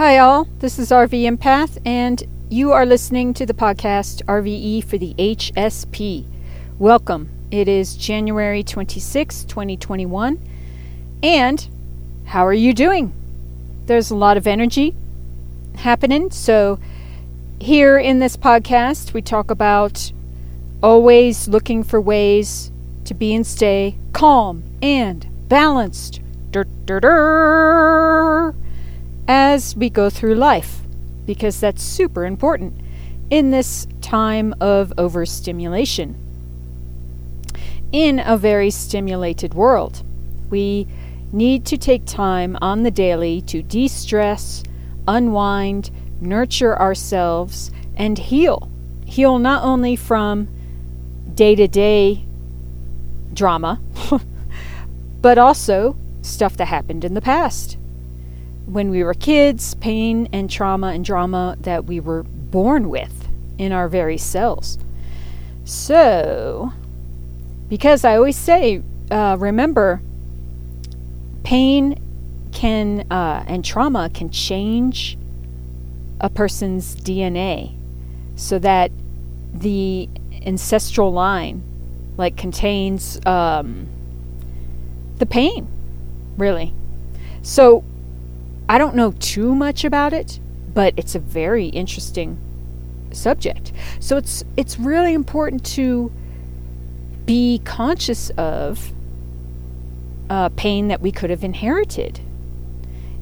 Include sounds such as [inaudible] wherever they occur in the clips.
Hi, all. This is RV Empath, and you are listening to the podcast RVE for the HSP. Welcome. It is January 26, 2021. And how are you doing? There's a lot of energy happening. So, here in this podcast, we talk about always looking for ways to be and stay calm and balanced. Dur, dur, dur as we go through life, because that's super important in this time of overstimulation. In a very stimulated world, we need to take time on the daily to de stress, unwind, nurture ourselves, and heal. Heal not only from day to day drama, [laughs] but also stuff that happened in the past when we were kids, pain and trauma and drama that we were born with in our very cells. So, because I always say, uh, remember, pain can uh, and trauma can change a person's DNA so that the ancestral line like contains um, the pain really so I don't know too much about it, but it's a very interesting subject. So it's it's really important to be conscious of uh, pain that we could have inherited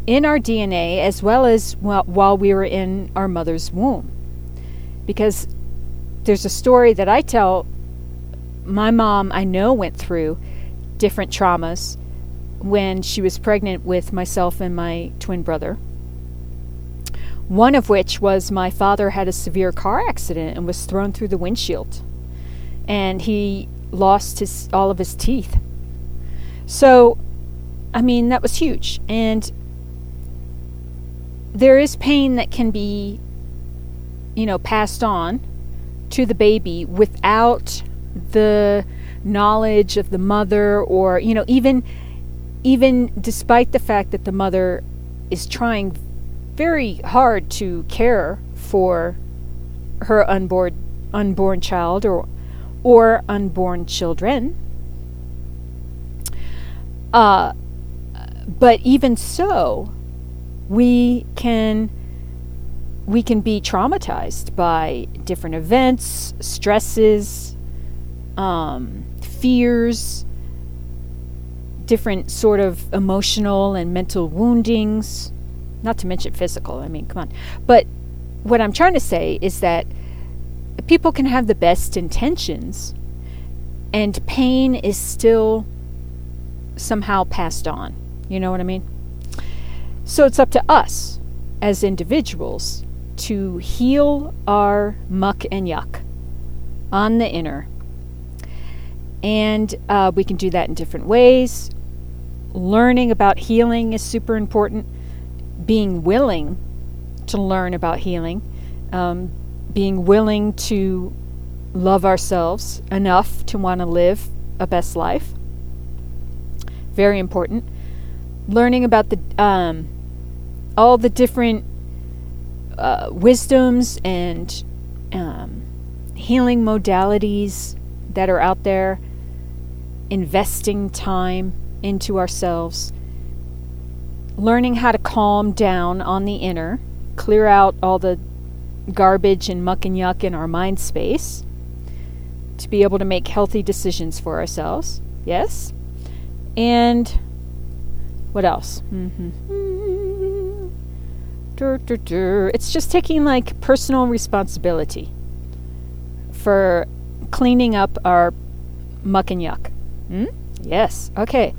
in our DNA as well as while, while we were in our mother's womb. Because there's a story that I tell my mom I know went through different traumas when she was pregnant with myself and my twin brother. One of which was my father had a severe car accident and was thrown through the windshield. And he lost his all of his teeth. So, I mean, that was huge. And there is pain that can be, you know, passed on to the baby without the knowledge of the mother or, you know, even even despite the fact that the mother is trying very hard to care for her unborn unborn child or or unborn children uh, but even so we can we can be traumatized by different events stresses um, fears different sort of emotional and mental woundings, not to mention physical. I mean, come on. But what I'm trying to say is that people can have the best intentions and pain is still somehow passed on. You know what I mean? So it's up to us as individuals to heal our muck and yuck on the inner. And uh, we can do that in different ways learning about healing is super important. Being willing to learn about healing, um, being willing to love ourselves enough to want to live a best life. Very important. Learning about the um, all the different uh, wisdoms and um, healing modalities that are out there. Investing time into ourselves, learning how to calm down on the inner, clear out all the garbage and muck and yuck in our mind space to be able to make healthy decisions for ourselves. Yes? And what else? Mm-hmm. It's just taking like personal responsibility for cleaning up our muck and yuck. Hmm? Yes. Okay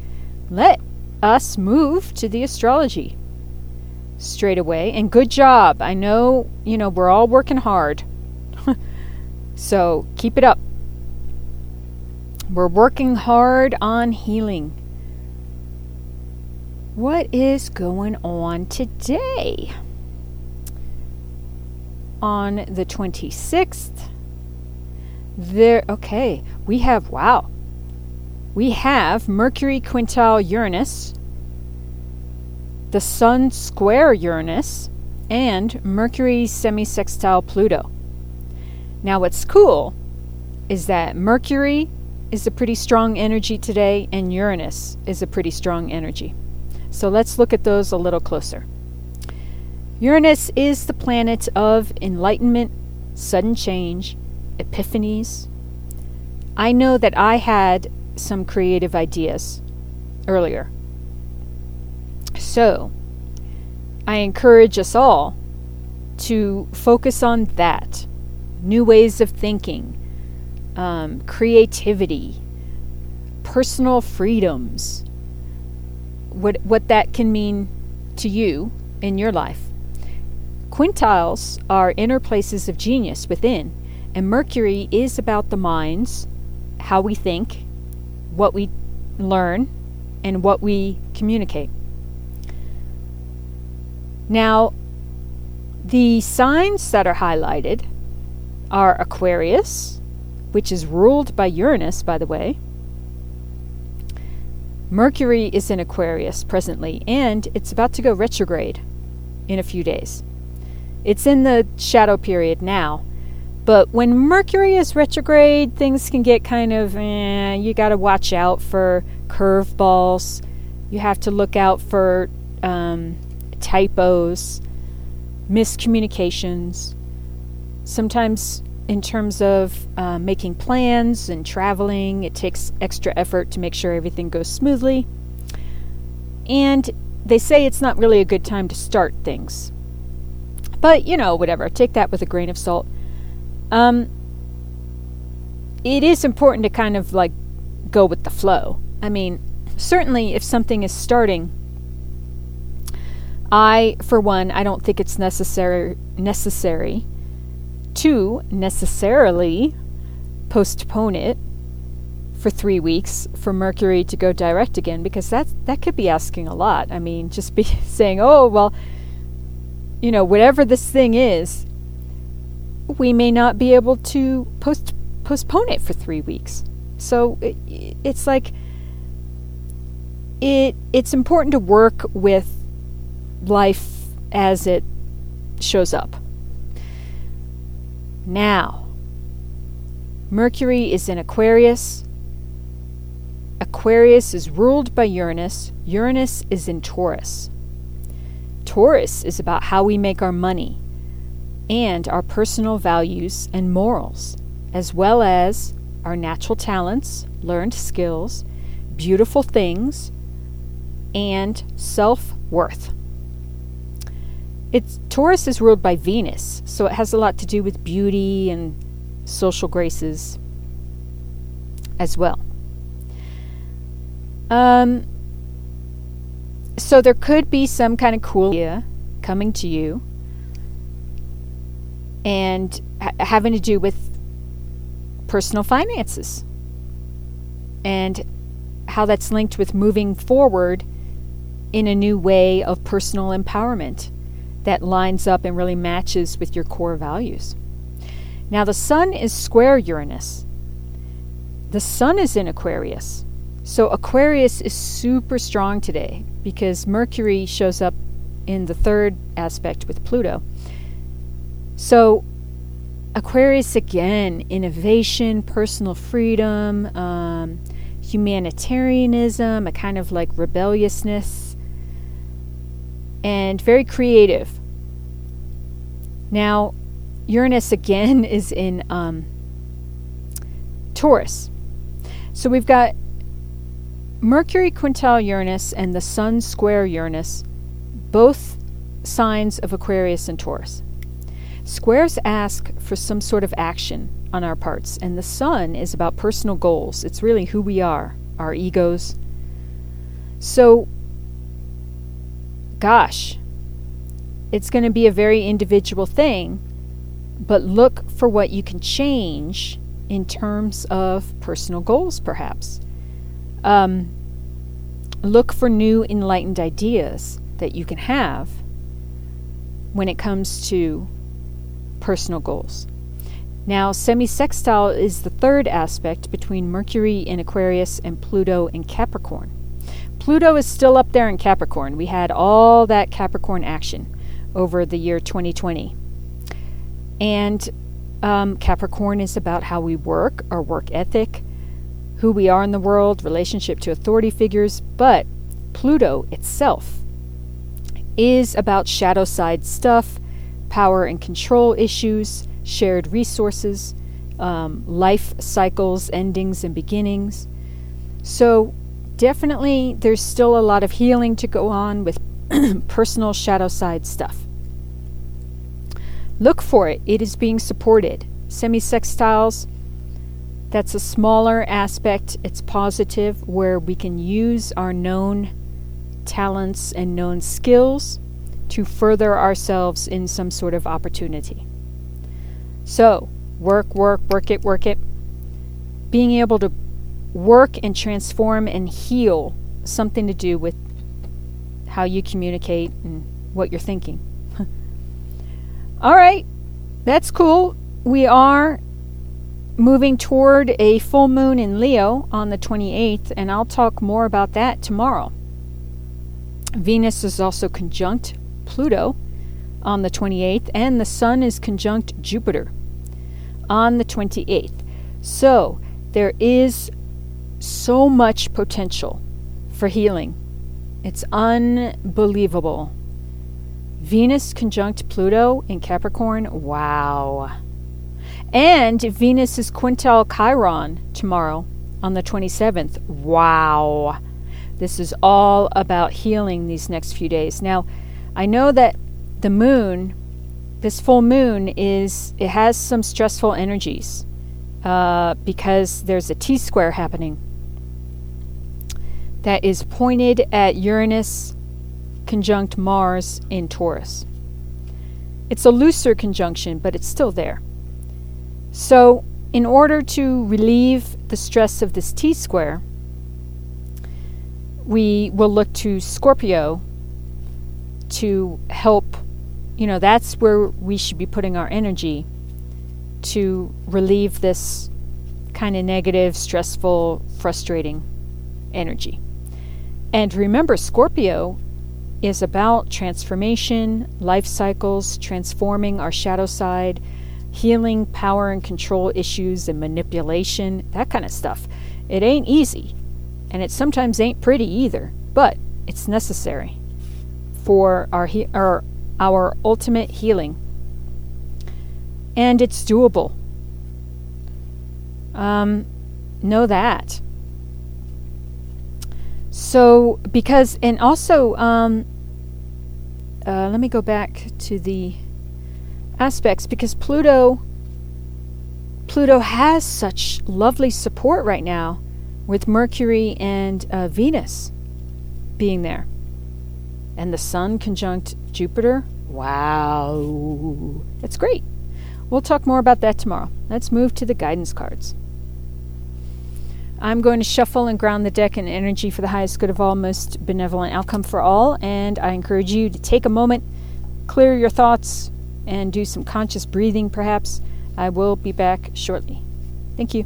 let us move to the astrology straight away. And good job. I know, you know, we're all working hard. [laughs] so keep it up. We're working hard on healing. What is going on today? On the 26th, there, okay, we have, wow, we have Mercury quintile Uranus, the Sun square Uranus, and Mercury semi-sextile Pluto. Now, what's cool is that Mercury is a pretty strong energy today, and Uranus is a pretty strong energy. So let's look at those a little closer. Uranus is the planet of enlightenment, sudden change, epiphanies. I know that I had some creative ideas earlier. So, I encourage us all to focus on that new ways of thinking, um, creativity, personal freedoms, what, what that can mean to you in your life. Quintiles are inner places of genius within, and Mercury is about the minds, how we think, what we learn, and what we communicate. Now, the signs that are highlighted are Aquarius, which is ruled by Uranus, by the way. Mercury is in Aquarius presently, and it's about to go retrograde in a few days. It's in the shadow period now. But when Mercury is retrograde, things can get kind of, eh, you got to watch out for curveballs. You have to look out for um, typos, miscommunications. Sometimes, in terms of uh, making plans and traveling, it takes extra effort to make sure everything goes smoothly. And they say it's not really a good time to start things. But, you know, whatever. Take that with a grain of salt. Um, it is important to kind of like go with the flow. I mean, certainly if something is starting, I, for one, I don't think it's necessary necessary to necessarily postpone it for three weeks for Mercury to go direct again because that that could be asking a lot. I mean, just be [laughs] saying, "Oh, well, you know, whatever this thing is, we may not be able to post postpone it for three weeks. So it, it's like it it's important to work with life as it shows up. Now, Mercury is in Aquarius. Aquarius is ruled by Uranus. Uranus is in Taurus. Taurus is about how we make our money and our personal values and morals, as well as our natural talents, learned skills, beautiful things, and self worth. It's Taurus is ruled by Venus, so it has a lot to do with beauty and social graces as well. Um, so there could be some kind of cool idea coming to you and ha- having to do with personal finances and how that's linked with moving forward in a new way of personal empowerment that lines up and really matches with your core values. Now, the sun is square Uranus. The sun is in Aquarius. So, Aquarius is super strong today because Mercury shows up in the third aspect with Pluto. So, Aquarius again, innovation, personal freedom, um, humanitarianism, a kind of like rebelliousness, and very creative. Now, Uranus again [laughs] is in um, Taurus. So we've got Mercury quintile Uranus and the Sun square Uranus, both signs of Aquarius and Taurus. Squares ask for some sort of action on our parts, and the Sun is about personal goals. It's really who we are, our egos. So, gosh, it's going to be a very individual thing, but look for what you can change in terms of personal goals, perhaps. Um, look for new enlightened ideas that you can have when it comes to personal goals. Now, semi sextile is the third aspect between Mercury in Aquarius and Pluto in Capricorn. Pluto is still up there in Capricorn. We had all that Capricorn action. over the year 2020. And um, Capricorn is about how we work, our work ethic, who we are in the world, relationship to authority figures, but Pluto itself is about shadow side stuff, power and control issues, shared resources, um, life cycles, endings and beginnings. So, definitely, there's still a lot of healing to go on with [clears throat] personal shadow side stuff. Look for it, it is being supported. Semi sextiles, that's a smaller aspect, it's positive, where we can use our known talents and known skills to further ourselves in some sort of opportunity. So, work, work, work it, work it. Being able to work and transform and heal something to do with how you communicate and what you're thinking. [laughs] All right, that's cool. We are moving toward a full moon in Leo on the 28th, and I'll talk more about that tomorrow. Venus is also conjunct Pluto on the 28th, and the Sun is conjunct Jupiter on the 28th. So there is so much potential for healing. It's unbelievable. Venus conjunct Pluto in Capricorn. Wow. And Venus is quintile Chiron tomorrow on the 27th. Wow. This is all about healing these next few days. Now, I know that the moon, this full moon, is it has some stressful energies uh, because there's a T square happening that is pointed at Uranus conjunct Mars in Taurus. It's a looser conjunction, but it's still there. So, in order to relieve the stress of this T square, we will look to Scorpio to help. You know, that's where we should be putting our energy to relieve this kind of negative, stressful, frustrating energy. And remember, Scorpio is about transformation, life cycles, transforming our shadow side, healing power and control issues and manipulation, that kind of stuff. It ain't easy, and it sometimes ain't pretty either, but it's necessary for our he- our, our ultimate healing. And it's doable. Um, know that. So, because, and also, um, uh, let me go back to the aspects because Pluto, Pluto has such lovely support right now with Mercury and uh, Venus being there, and the Sun conjunct Jupiter. Wow, that's great. We'll talk more about that tomorrow. Let's move to the guidance cards. I'm going to shuffle and ground the deck in energy for the highest good of all, most benevolent outcome for all. And I encourage you to take a moment, clear your thoughts, and do some conscious breathing, perhaps. I will be back shortly. Thank you.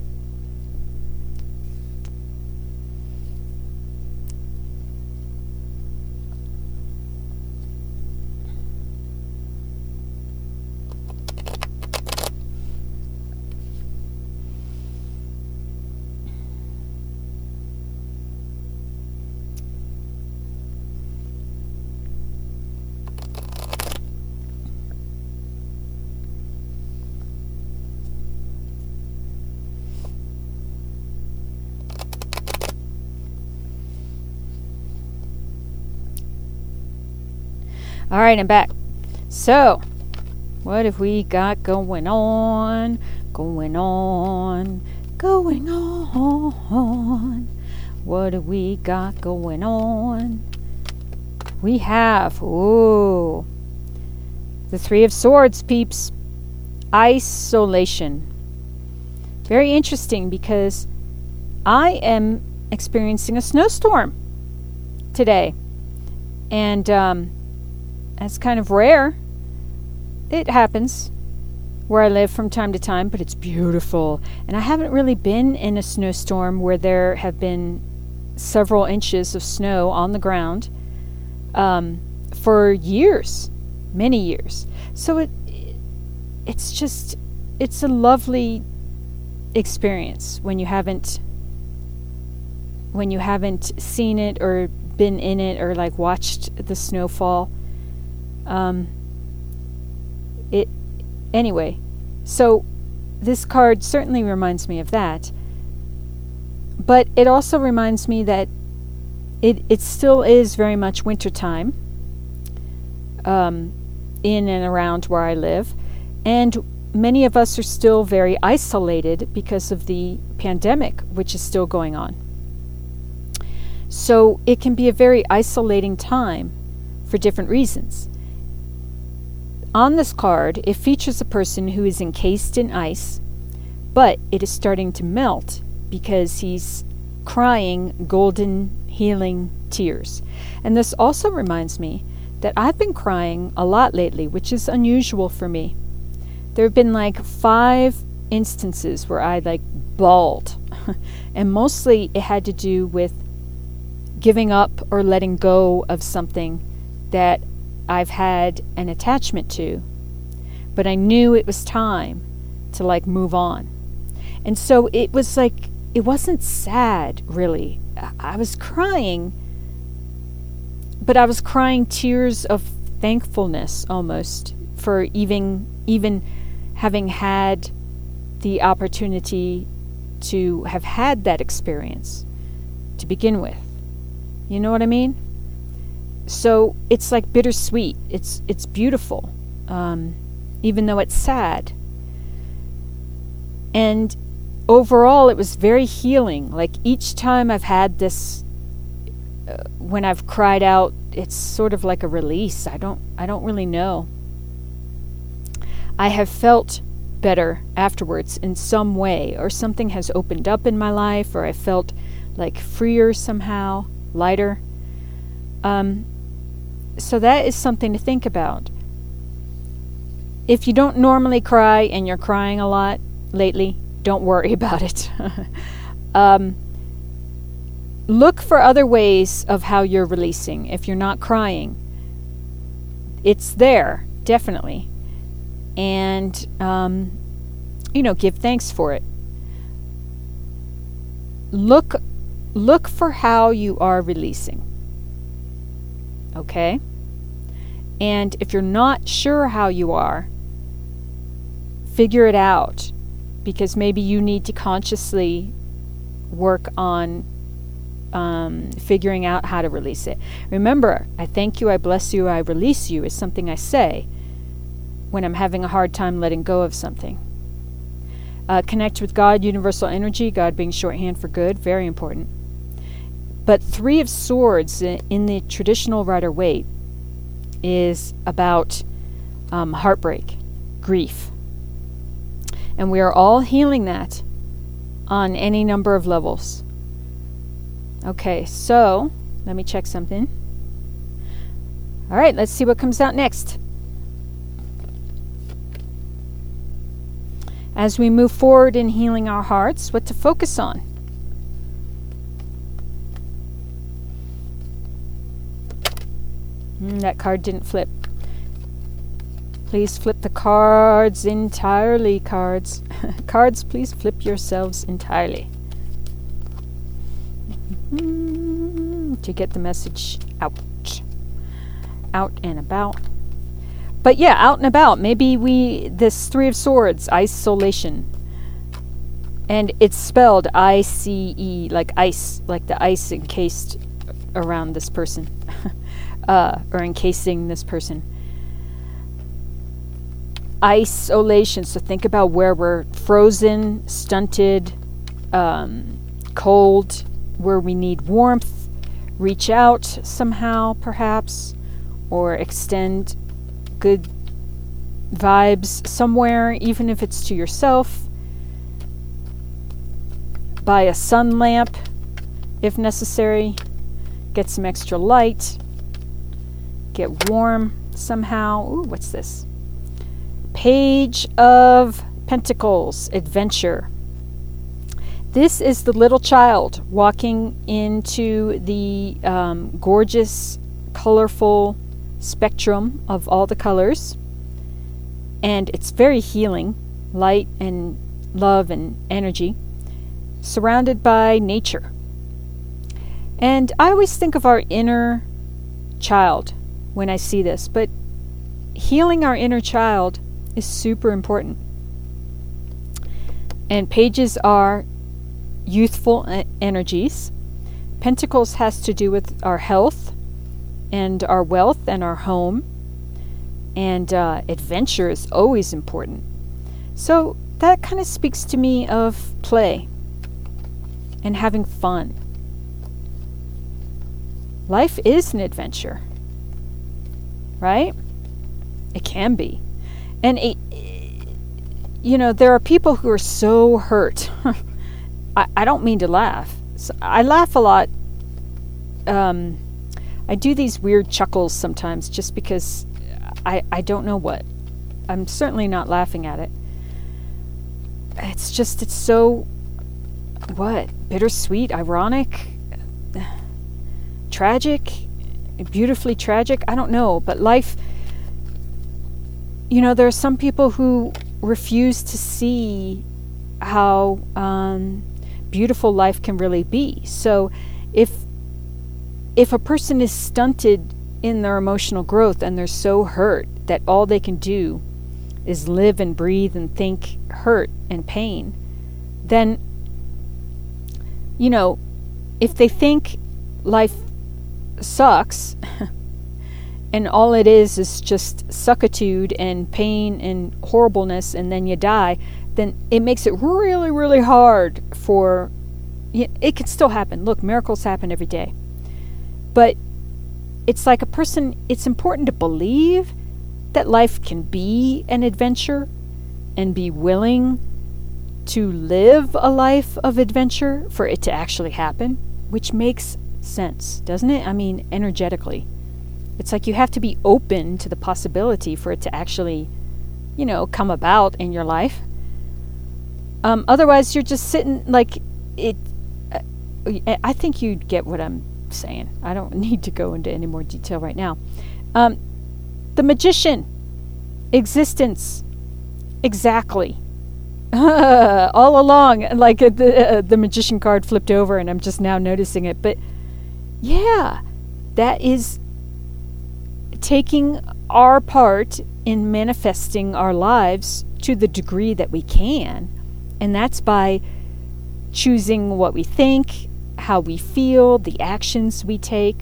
Right, I'm back. So, what have we got going on? Going on, going on. What have we got going on? We have, ooh, the Three of Swords, peeps. Isolation. Very interesting because I am experiencing a snowstorm today. And, um, that's kind of rare. It happens where I live from time to time, but it's beautiful. And I haven't really been in a snowstorm where there have been several inches of snow on the ground um, for years. many years. So it it's just it's a lovely experience when you haven't when you haven't seen it or been in it or like watched the snowfall. Um, it anyway. So this card certainly reminds me of that. But it also reminds me that it it still is very much wintertime um, in and around where I live, and many of us are still very isolated because of the pandemic, which is still going on. So it can be a very isolating time for different reasons. On this card, it features a person who is encased in ice, but it is starting to melt because he's crying golden healing tears. And this also reminds me that I've been crying a lot lately, which is unusual for me. There have been like five instances where I like bawled, [laughs] and mostly it had to do with giving up or letting go of something that I've had an attachment to. But I knew it was time to like move on. And so it was like, it wasn't sad really. I was crying, but I was crying tears of thankfulness almost for even even having had the opportunity to have had that experience to begin with. You know what I mean? So it's like bittersweet. It's it's beautiful, um, even though it's sad. And overall, it was very healing. Like each time I've had this, uh, when I've cried out, it's sort of like a release. I don't I don't really know. I have felt better afterwards in some way, or something has opened up in my life, or I felt like freer somehow lighter. Um, so that is something to think about. If you don't normally cry and you're crying a lot lately, don't worry [laughs] about it. [laughs] um, look for other ways of how you're releasing. If you're not crying, it's there, definitely. And, um, you know, give thanks for it. Look look for how you are releasing. Okay? And if you're not sure how you are, figure it out because maybe you need to consciously work on um, figuring out how to release it. Remember, I thank you, I bless you, I release you is something I say when I'm having a hard time letting go of something. Uh, connect with God, universal energy, God being shorthand for good, very important. But Three of Swords in the traditional Rider Waite is about um, heartbreak, grief. And we are all healing that on any number of levels. Okay, so let me check something. All right, let's see what comes out next. As we move forward in healing our hearts, what to focus on. Mm, that card didn't flip. Please flip the cards entirely, cards. [laughs] cards, please flip yourselves entirely. Mm-hmm. to get the message out. Out and about. But yeah, out and about. Maybe we, this Three of Swords, isolation. And it's spelled I C E, like ice, like the ice encased around this person. Uh, or encasing this person. Isolation. So think about where we're frozen, stunted, um, cold, where we need warmth. Reach out somehow, perhaps, or extend good vibes somewhere, even if it's to yourself. Buy a sun lamp if necessary. Get some extra light get warm somehow. Ooh, what's this? Page of Pentacles, Adventure. This is the little child walking into the um, gorgeous, colorful spectrum of all the colors, and it's very healing light and love and energy, surrounded by nature. And I always think of our inner child when I see this, but healing our inner child is super important. And pages are youthful energies. Pentacles has to do with our health and our wealth and our home. And uh, adventure is always important. So that kind of speaks to me of play and having fun. Life is an adventure, right? It can be. And it, you know, there are people who are so hurt. [laughs] I, I don't mean to laugh. So I laugh a lot. Um, I do these weird chuckles sometimes just because I, I don't know what. I'm certainly not laughing at it. It's just, it's so, what? Bittersweet, ironic, [sighs] tragic, beautifully tragic? I don't know. But life, you know, there are some people who refuse to see how um, beautiful life can really be. So if if a person is stunted in their emotional growth and they're so hurt that all they can do is live and breathe and think hurt and pain, then, you know, if they think life sucks and all it is is just suckitude and pain and horribleness and then you die, then it makes it really, really hard for. It can still happen. Look, miracles happen every day. But it's like a person, it's important to believe that life can be an adventure and be willing to live a life of adventure for it to actually happen, which makes sense, doesn't it? I mean, energetically. It's like you have to be open to the possibility for it to actually, you know, come about in your life. Um, otherwise, you're just sitting like it. Uh, I think you get what I'm saying. I don't [laughs] need to go into any more detail right now. Um, the magician, existence, exactly. [laughs] All along, like the uh, the magician card flipped over, and I'm just now noticing it. But yeah, that is taking our part in manifesting our lives to the degree that we can. And that's by choosing what we think, how we feel, the actions we take.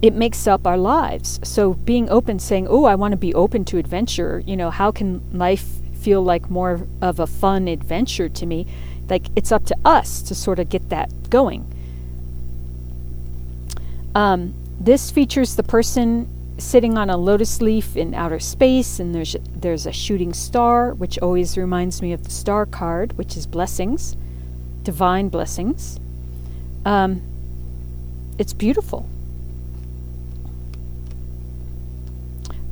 It makes up our lives. So being open, saying, Oh, I want to be open to adventure, you know, how can life feel like more of a fun adventure to me? Like it's up to us to sort of get that going. Um, this features the person sitting on a lotus leaf in outer space, and there's there's a shooting star, which always reminds me of the star card, which is blessings, divine blessings. Um, it's beautiful.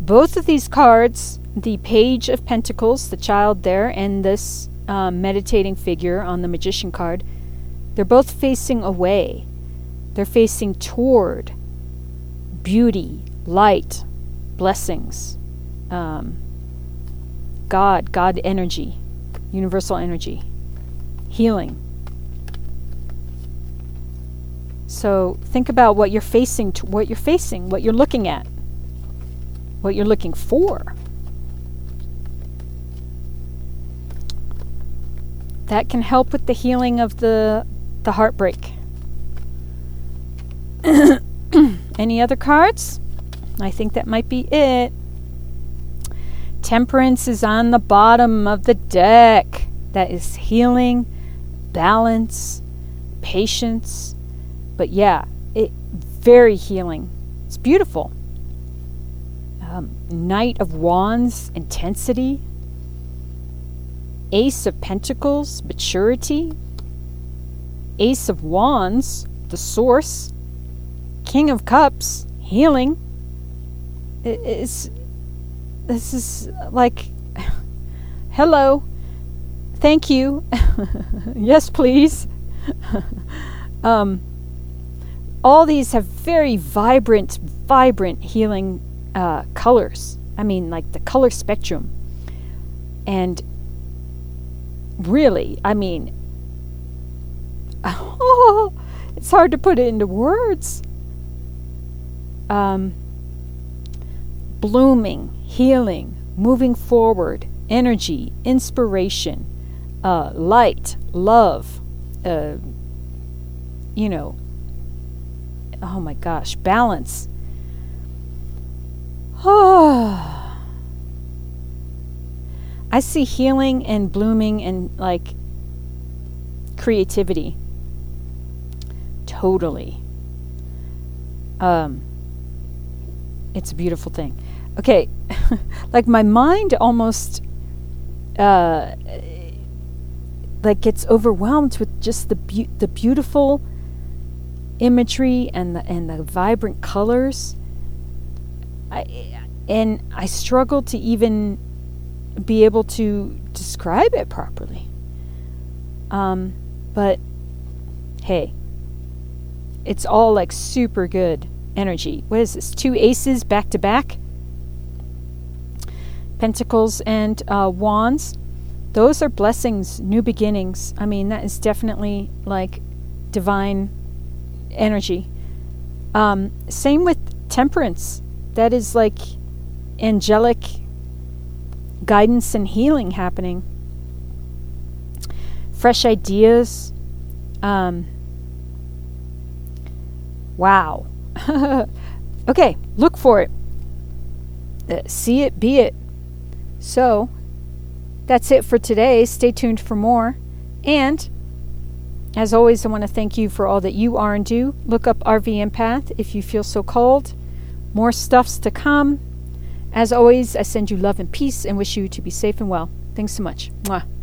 Both of these cards, the Page of Pentacles, the child there, and this um, meditating figure on the Magician card, they're both facing away. They're facing toward beauty, light, blessings, um, God, God energy, universal energy, healing. So think about what you're facing, to what you're facing, what you're looking at, what you're looking for. That can help with the healing of the the heartbreak. [coughs] Any other cards? I think that might be it. Temperance is on the bottom of the deck. That is healing, balance, patience. But yeah, it very healing. It's beautiful. Um, Knight of Wands, intensity. Ace of Pentacles, maturity. Ace of Wands, the source. King of Cups, healing. It's this is like [laughs] hello. Thank you. [laughs] yes, please. [laughs] um, all these have very vibrant, vibrant healing uh, colors. I mean, like the color spectrum. And really, I mean, oh, it's hard to put it into words. Um, blooming, healing, moving forward, energy, inspiration, uh, light, love, uh, you know, oh my gosh, balance. Oh. [sighs] I see healing and blooming and like creativity. Totally. Um, it's a beautiful thing. Okay, [laughs] like my mind almost uh, like gets overwhelmed with just the be- the beautiful imagery and the and the vibrant colors. I and I struggle to even be able to describe it properly. Um, but hey, it's all like super good energy. What is this? Two aces back to back? Pentacles and uh, Wands. Those are blessings, new beginnings. I mean, that is definitely like divine energy. Um, same with Temperance. That is like angelic guidance and healing happening. Fresh ideas. Um, wow. [laughs] okay, look for it. Uh, see it, be it. So, that's it for today. Stay tuned for more. And, as always, I want to thank you for all that you are and do. Look up RV Empath if you feel so called. More stuffs to come. As always, I send you love and peace and wish you to be safe and well. Thanks so much. Mwah.